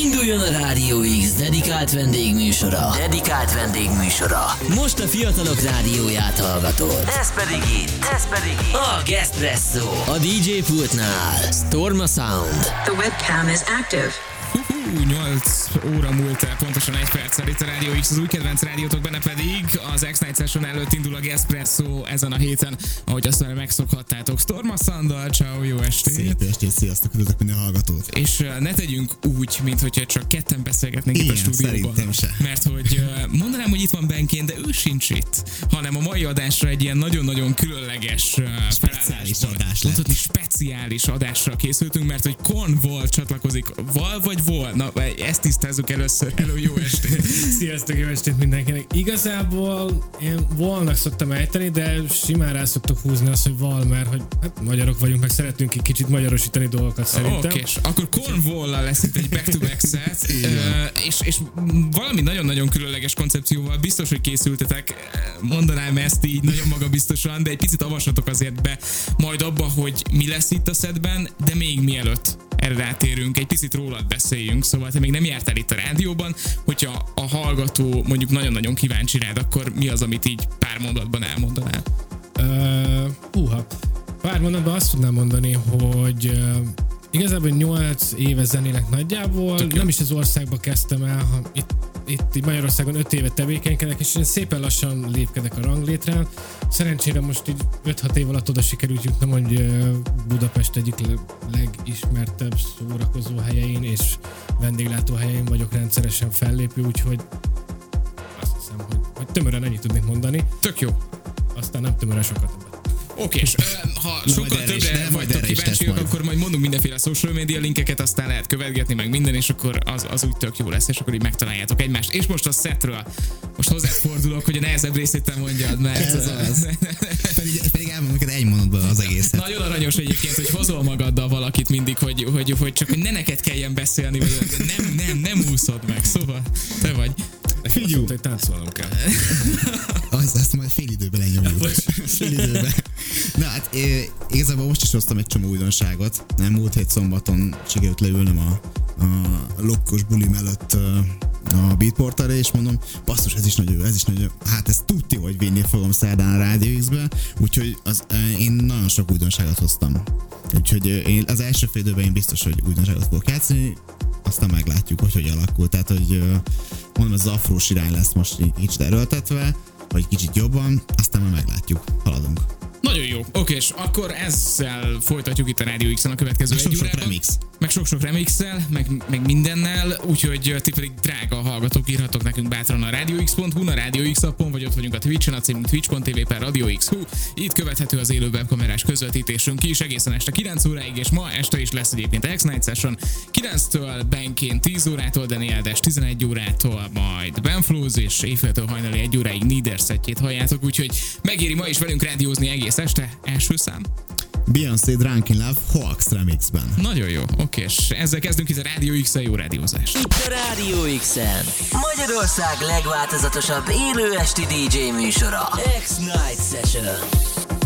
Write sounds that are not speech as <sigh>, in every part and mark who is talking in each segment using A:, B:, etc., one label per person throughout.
A: Induljon a Rádió X dedikált vendégműsora. Dedikált vendégműsora. Most a fiatalok rádióját hallgatod. Ez pedig itt, ez pedig itt. A Gespresso. A DJ pultnál. Storma Sound.
B: The webcam is active.
C: Hú, 8 óra múlt el, pontosan egy perccel itt a Rádió X, az új kedvenc rádiótok benne pedig az X-Night Session előtt indul a Espresso ezen a héten, ahogy azt már megszokhattátok. Storma Sandal, ciao, jó estét!
D: Szép estét, sziasztok, üdvözlök minden hallgatót!
C: És ne tegyünk úgy, mint hogyha csak ketten beszélgetnénk itt a stúdióban.
D: se.
C: Mert hogy mondanám, hogy itt van Benkén, de ő sincs itt, hanem a mai adásra egy ilyen nagyon-nagyon különleges
D: Speciális adás
C: Mondhatni speciális adásra készültünk, mert hogy Vol csatlakozik. Val vagy Vol? Na, ezt tisztázzuk először. <laughs> Hello, jó estét!
E: Sziasztok, jó estét mindenkinek. Igazából én volnak szoktam ejteni, de simán rá szoktok húzni azt, hogy val, mert hogy hát magyarok vagyunk, meg szeretünk egy kicsit magyarosítani dolgokat szerintem.
C: Oké, és akkor Cornwall lesz itt egy back-to-back set, <laughs> és, és valami nagyon-nagyon különleges koncepcióval biztos, hogy készültetek. Mondanám ezt így nagyon magabiztosan, de egy picit avassatok azért be majd abba, hogy mi lesz itt a setben, de még mielőtt erre rátérünk, egy picit rólad beszéljünk, szóval te még nem jártál itt a rádióban, hogyha a hallgató mondjuk nagyon-nagyon kíváncsi rád, akkor mi az, amit így pár mondatban elmondanál?
E: Uh, húha. Pár mondatban azt tudnám mondani, hogy igazából 8 éve zenélek nagyjából, Tök nem is az országba kezdtem el, ha itt itt Magyarországon 5 éve tevékenykedek, és én szépen lassan lépkedek a ranglétrán. Szerencsére most így 5-6 év alatt oda sikerült jutnom, hogy Budapest egyik legismertebb szórakozó helyein és vendéglátó helyein vagyok rendszeresen fellépő, úgyhogy azt hiszem, hogy, hogy tömören ennyit tudnék mondani.
C: Tök jó.
E: Aztán nem tömören sokat többet.
C: Oké, és ha Na, sokkal többre vagytok kíváncsiak, akkor majd mondunk mindenféle social media linkeket, aztán lehet követgetni meg minden, és akkor az, az úgy tök jó lesz, és akkor így megtaláljátok egymást. És most a setről, most hozzád fordulok, hogy a nehezebb részét te mondjad, mert...
D: Ez az. <laughs> pedig, pedig elmondom neked egy mondatban az egészet.
C: Nagyon aranyos egyébként, hogy hozol magaddal valakit mindig, hogy, hogy, hogy csak hogy ne neked kelljen beszélni, vagy nem, nem, nem úszod meg, szóval te vagy.
E: Figyú! hogy táncolnom kell. <laughs>
D: az, azt majd fél időben lenyomjuk. <laughs> fél időben. Na hát igazából most is hoztam egy csomó újdonságot. Nem múlt hét szombaton sikerült leülnöm a, a lokkos buli mellett a Beatportalra, és mondom, basszus, ez is nagyon jó, ez is nagyon jó. Hát ez tudti, hogy vinni fogom szerdán a Radio X-be, úgyhogy az, én nagyon sok újdonságot hoztam. Úgyhogy én az első fél időben én biztos, hogy újdonságot fogok játszani, aztán meglátjuk, hogy hogy alakul. Tehát, hogy mondom, az afrós irány lesz most így kicsit erőltetve, vagy kicsit jobban, aztán majd meglátjuk, haladunk.
C: Nagyon jó. Oké, és akkor ezzel folytatjuk itt a Radio X-en a következő
D: meg egy sok, remix.
C: Meg sok-sok remixel, meg, meg mindennel, úgyhogy ti pedig drága hallgatók írhatok nekünk bátran a radiox.hu, a Radio X appon, vagy ott vagyunk a Twitch-en, a címünk twitch.tv per Radio X.hu. Itt követhető az élő webkamerás közvetítésünk is egészen este 9 óráig, és ma este is lesz egyébként X-Night Session 9-től Benként 10 órától, Daniel Dash 11 órától, majd Benfluz, és éjféltől hajnali 1 óráig szettjét halljátok, úgyhogy megéri ma is velünk rádiózni egész este, első szám.
D: Beyoncé Drunk in Love Hoax remixben.
C: Nagyon jó, oké, és ezzel kezdünk itt a Rádió x jó rádiózás.
A: Itt a Rádió x Magyarország legváltozatosabb élő esti DJ műsora. X-Night Session.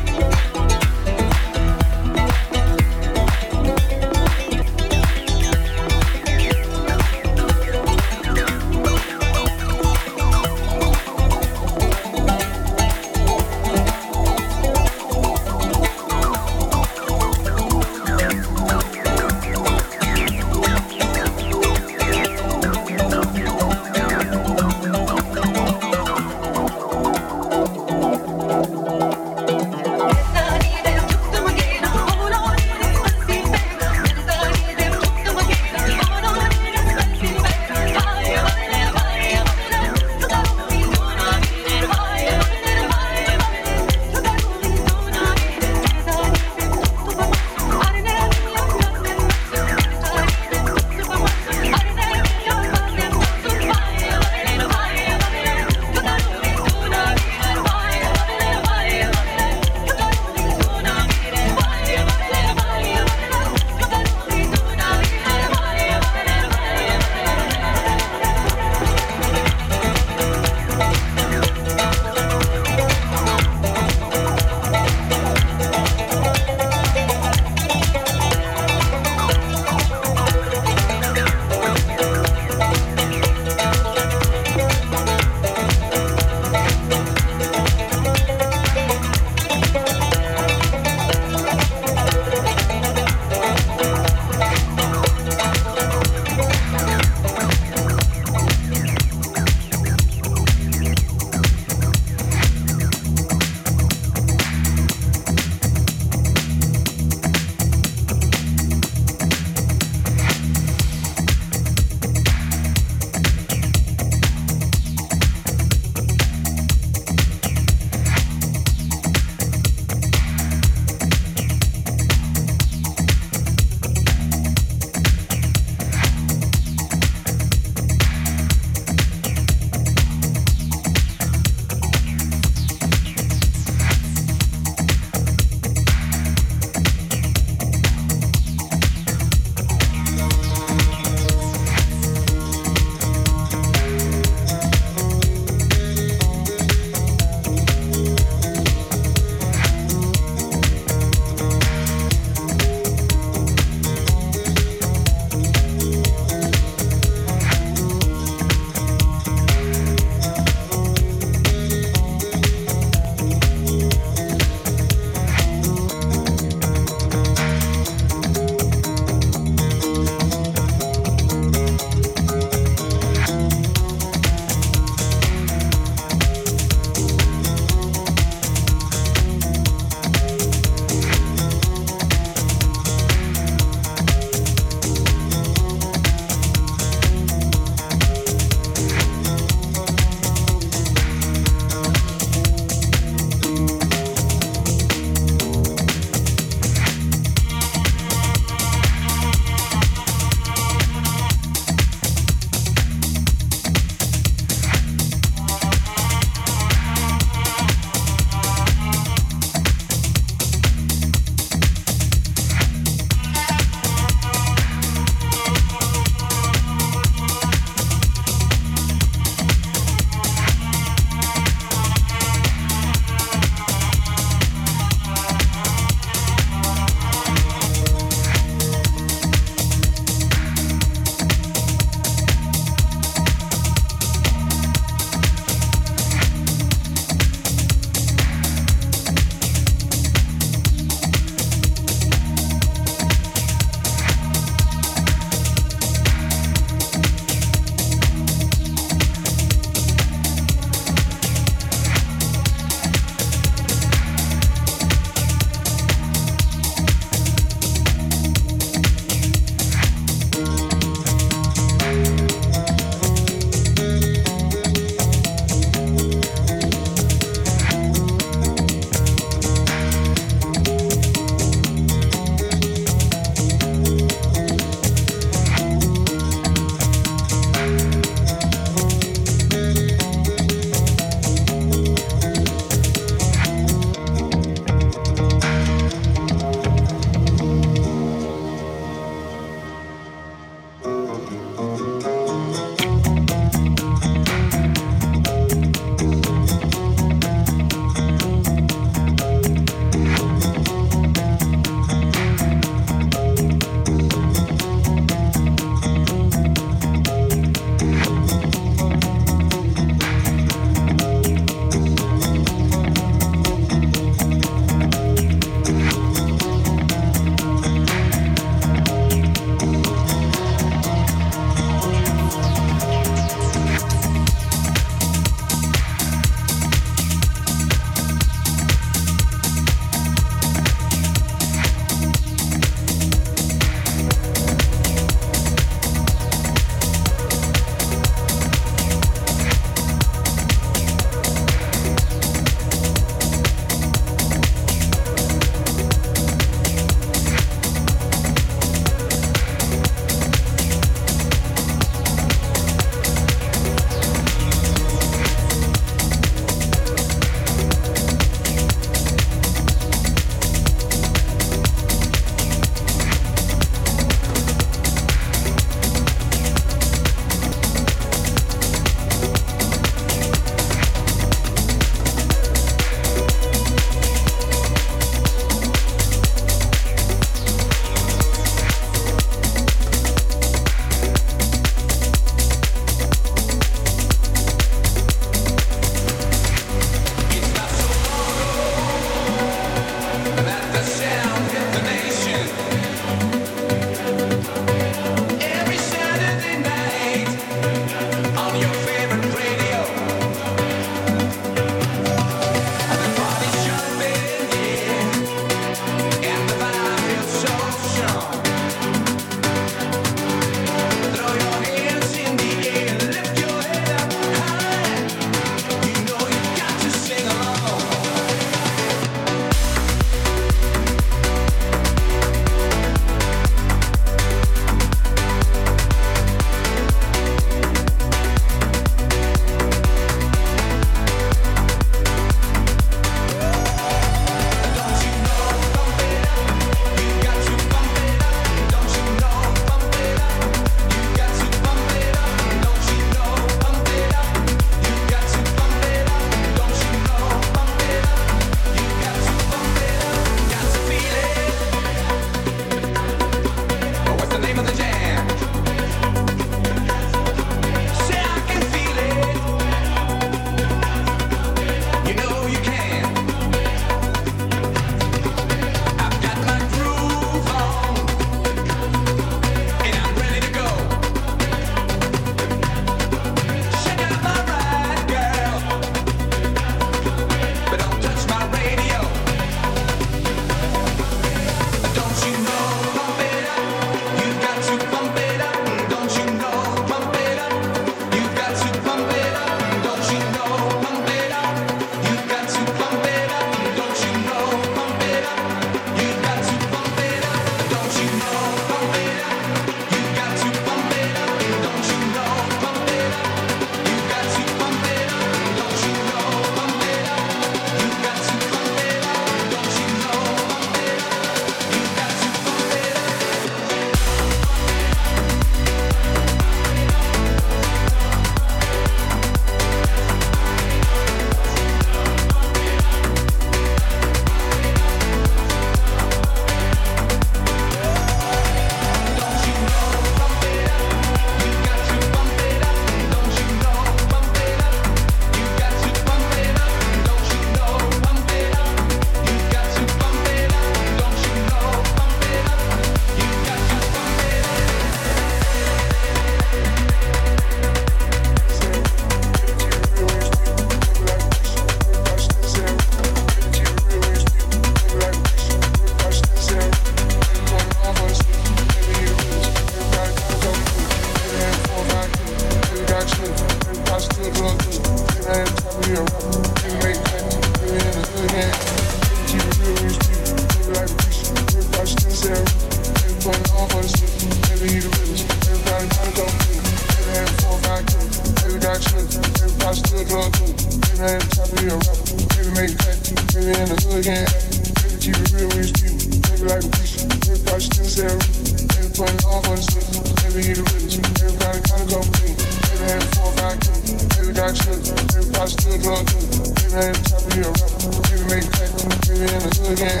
B: living in the hood again.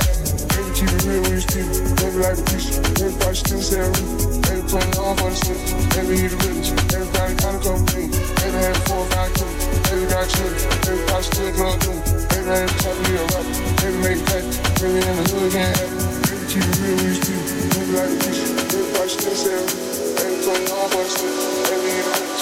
B: Baby, keep it real with these people. Baby, like a preacher. Everybody still say real. Baby, putting on for the. Baby, he the village. Everybody kinda come. Baby, had four or five. Baby, got children. Everybody still drug doing. Baby, had a top of the rapper. Baby, make a cut. Baby, in the hood again. Baby, keep it real with these. Baby, like a preacher. Everybody still say real. Baby, putting on for the. Baby, he the.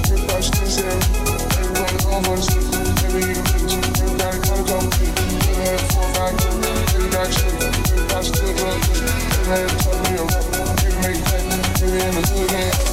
B: Give me that, give me in the good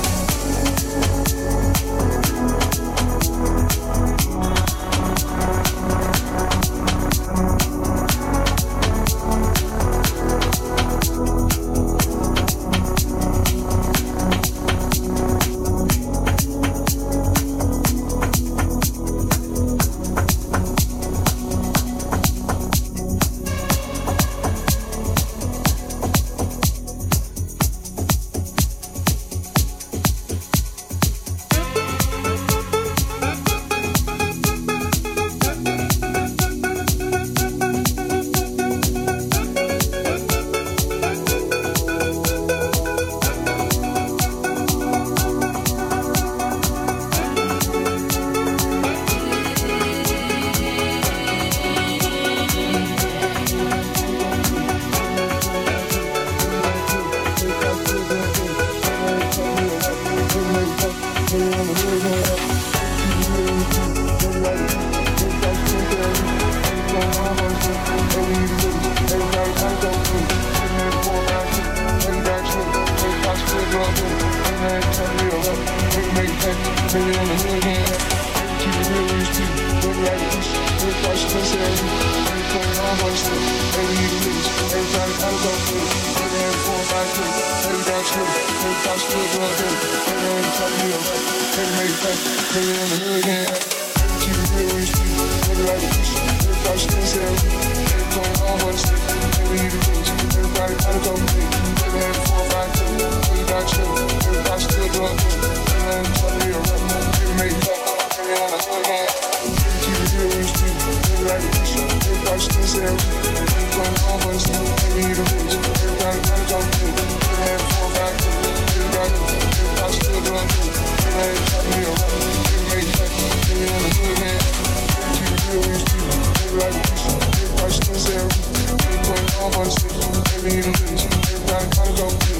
B: feelings, my
C: eyes open.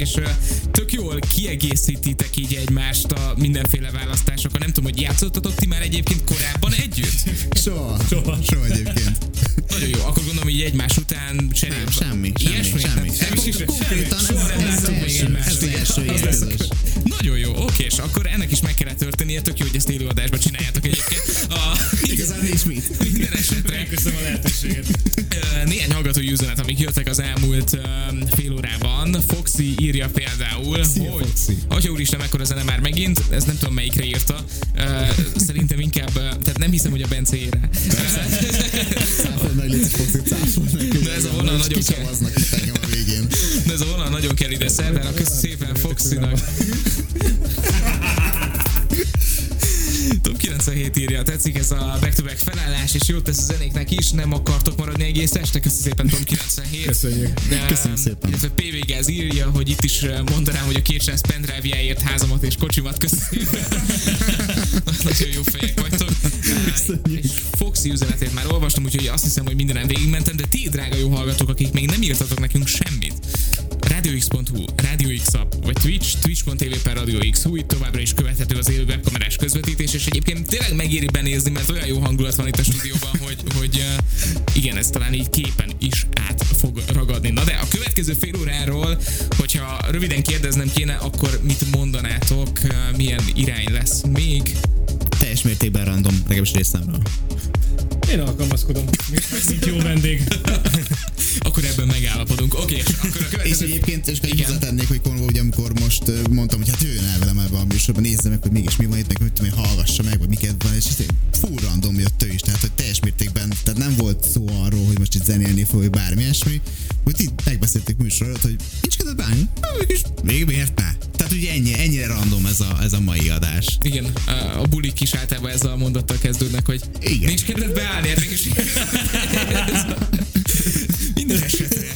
C: És tök jól kiegészítitek
D: ez
C: a back-to-back felállás, és jót tesz a zenéknek is, nem akartok maradni egész este, köszi szépen Tom 97.
E: Köszönjük.
C: De,
D: Köszönjük szépen.
C: Illetve PV Gáz írja, hogy itt is eh, mondanám, hogy a két srác pendrive-jáért házamat és kocsimat szépen. <laughs> Nagyon jó fejek vagytok. Eh, És Foxy üzenetét már olvastam, úgyhogy azt hiszem, hogy mindenem végigmentem, de ti, drága jó hallgatók, akik még nem írtatok nekünk semmit. RadioX.hu, Radio X app, vagy Twitch, twitch.tv per Radio X, itt továbbra is követhető az élő webkamerás közvetítés, és egyébként tényleg megéri benézni, mert olyan jó hangulat van itt a stúdióban, <laughs> hogy, hogy igen, ez talán így képen is át fog ragadni. Na de a következő fél óráról, hogyha röviden kérdeznem kéne, akkor mit mondanátok, milyen irány lesz még?
D: Teljes mértékben random, legalábbis részemről.
E: Én alkalmazkodom, mint, mint jó vendég.
C: Akkor ebben megállapodunk. Oké, és akkor a
D: És
C: következő...
D: egyébként, és
C: Igen.
D: hozzátennék, hogy Konvó, ugye amikor most mondtam, hogy hát jöjjön el velem ebbe a műsorba, nézze meg, hogy mégis mi van itt, meg mit tudom én, hallgassa meg, vagy miket van, és full random jött ő is, tehát hogy teljes mértékben, tehát nem volt szó arról, hogy most itt zenélni fog, vagy bármi ilyesmi, hogy itt megbeszéltük műsor előtt, hogy nincs kedved bánni, mégis, még miért ne? Tehát ugye ennyi, ennyire random ez a, ez a mai adás.
C: Igen, a- a bulik is általában ezzel a mondattal kezdődnek, hogy
D: Igen.
C: nincs kedved beállni, mégis... <laughs> Minden esetre.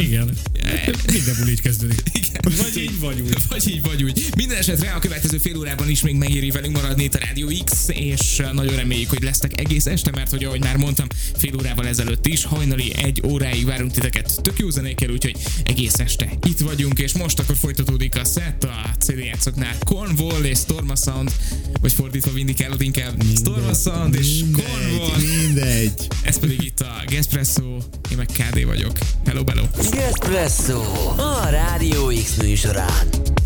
E: Igen. <laughs> Minden buli így kezdődik.
C: Igen.
E: Vagy így, vagy úgy.
C: Vagy így, vagy úgy. Minden esetre a következő fél órában is még megéri velünk maradni itt a Rádió X, és nagyon reméljük, hogy lesznek egész este, mert hogy ahogy már mondtam, fél órával ezelőtt is, hajnali egy óráig várunk titeket tök jó zenékkel, úgyhogy egész este itt vagyunk, és most akkor folytatódik a set a CD játszoknál Cornwall és Storma Sound, vagy fordítva vindikálod inkább Storma Sound és Cornwall.
D: Mindegy, mindegy.
C: Ez pedig itt a Gespresso, én meg KD vagyok. Hello, hello.
A: Gespresso. A Rádió X műsorán.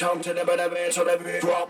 F: time to the better bass on the
C: beat drop.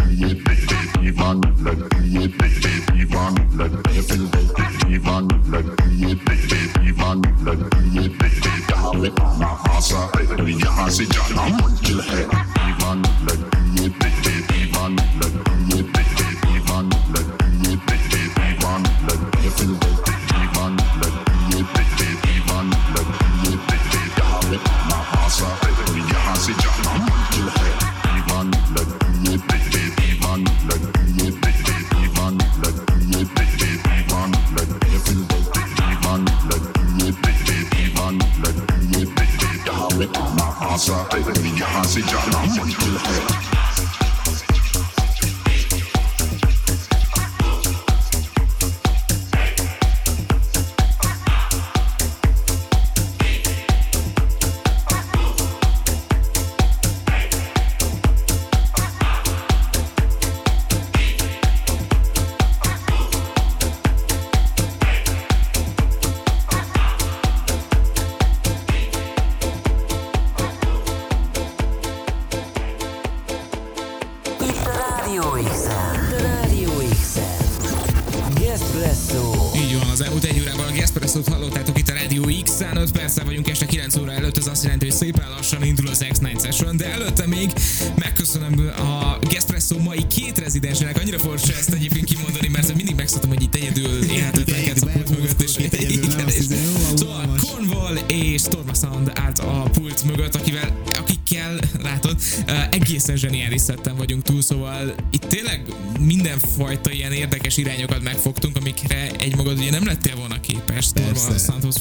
C: vagyunk túl, szóval itt tényleg mindenfajta ilyen érdekes irányokat megfogtunk, amikre egymagad ugye nem lettél volna képes
D: Na jó,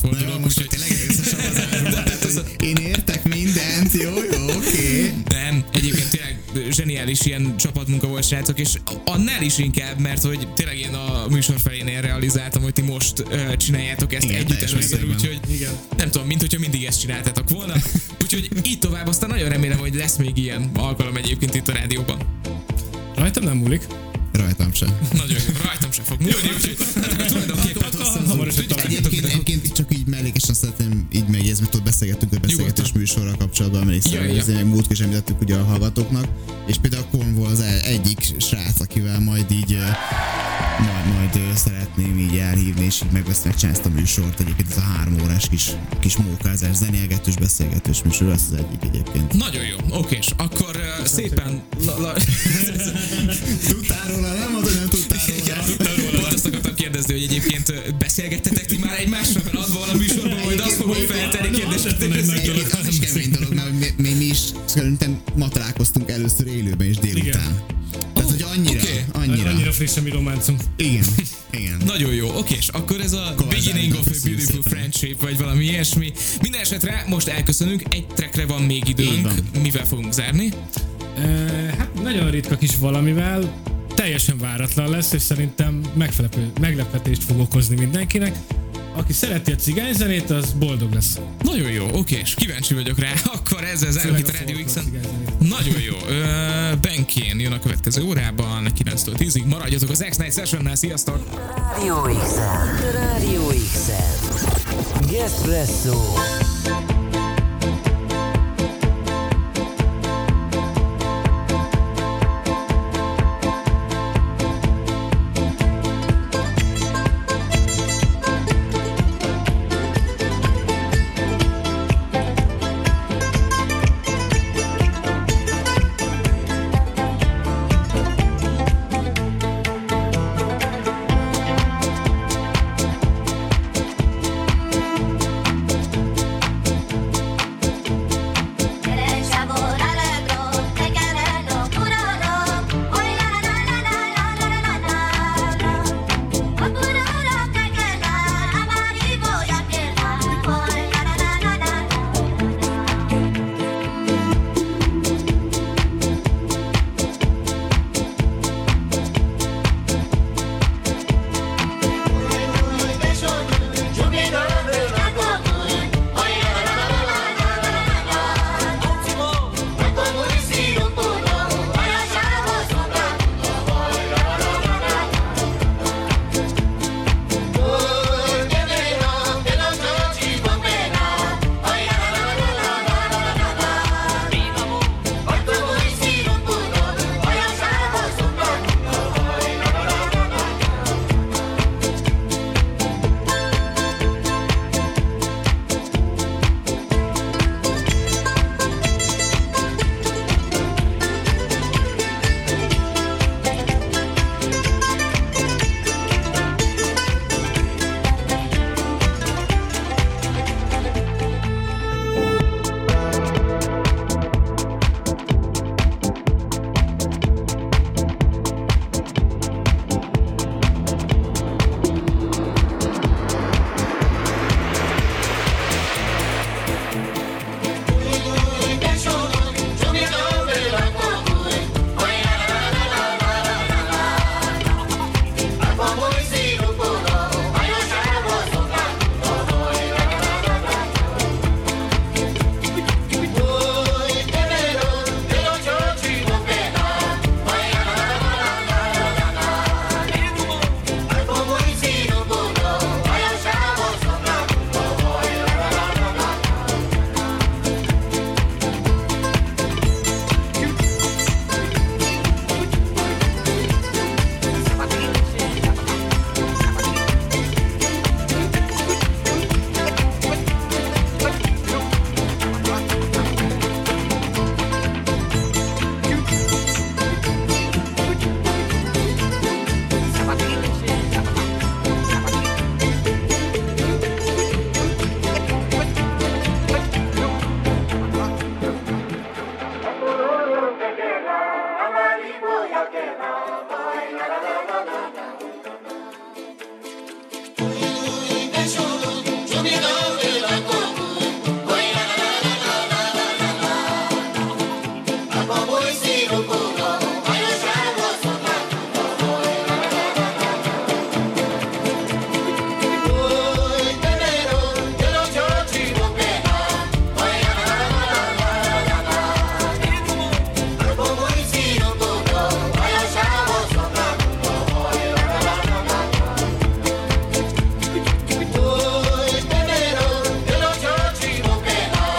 C: fordulok,
D: most tényleg egészen
C: zseniális ilyen csapatmunka volt, srácok, és annál is inkább, mert hogy tényleg én a műsor felénél realizáltam, hogy ti most uh, csináljátok ezt
D: Igen,
C: együtt először, úgyhogy
E: Igen.
C: nem tudom, mint hogyha mindig ezt csináltatok volna. <laughs> Úgyhogy így tovább, aztán nagyon remélem, hogy lesz még ilyen alkalom egyébként itt a rádióban.
E: Rajtam nem múlik.
D: Rajtam sem.
C: Nagyon jó, rajtam se fog múlni, úgyhogy hát tulajdonképpen
E: hamarosan
C: tudjátok,
D: Egyébként, egyébként csak így mellékesen szeretném így megjegyezni, mert ott beszélgettünk a beszélgetés műsorral kapcsolatban,
C: Ja,
D: hogy
C: ja.
D: ez még múltkor is említettük ugye a hallgatóknak, és például Cornwall az egyik srác, akivel majd így majd, majd szeretném így elhívni, és így megbeszélni, csinálni ezt a műsort. Egyébként ez a három órás kis, kis mókázás, zenélgetős, beszélgetős műsor, az az egyik egyébként.
C: Nagyon jó, oké, és akkor uh, szépen... La, la, <laughs>
D: Tudtál róla, nem mondod, nem tudtál róla.
C: Pont azt akartam kérdezni, hogy egyébként beszélgettetek ti már egymással, mert ad volna a műsorban, majd azt fogom feltenni kérdéseket.
D: Az is kemény dolog, mert mi, mi, is szerintem ma találkoztunk először élőben és délután. Tehát, hogy annyira, annyira.
E: Annyira friss a mi románcunk.
D: Igen, <laughs> igen.
C: Nagyon jó, oké, és akkor ez a
D: Kovács
C: beginning of a beautiful
D: szépen.
C: friendship, vagy valami ilyesmi. Minden esetre most elköszönünk, egy trackre van még időnk,
D: van.
C: mivel fogunk zárni.
E: E, hát nagyon ritka kis valamivel, teljesen váratlan lesz, és szerintem megfelepő, meglepetést fog okozni mindenkinek. Aki szereti a cigányzenét, az boldog lesz.
C: Nagyon jó, oké, és kíváncsi vagyok rá. <laughs> Akkor ezzel zárjuk itt a Radio
E: cigányzenét.
C: Nagyon jó. Ö, Benkén jön a következő órában, 9-től 10-ig. Maradjatok az X-Night Sessionnál, sziasztok!
A: Rádió x Rádió x Gespresso.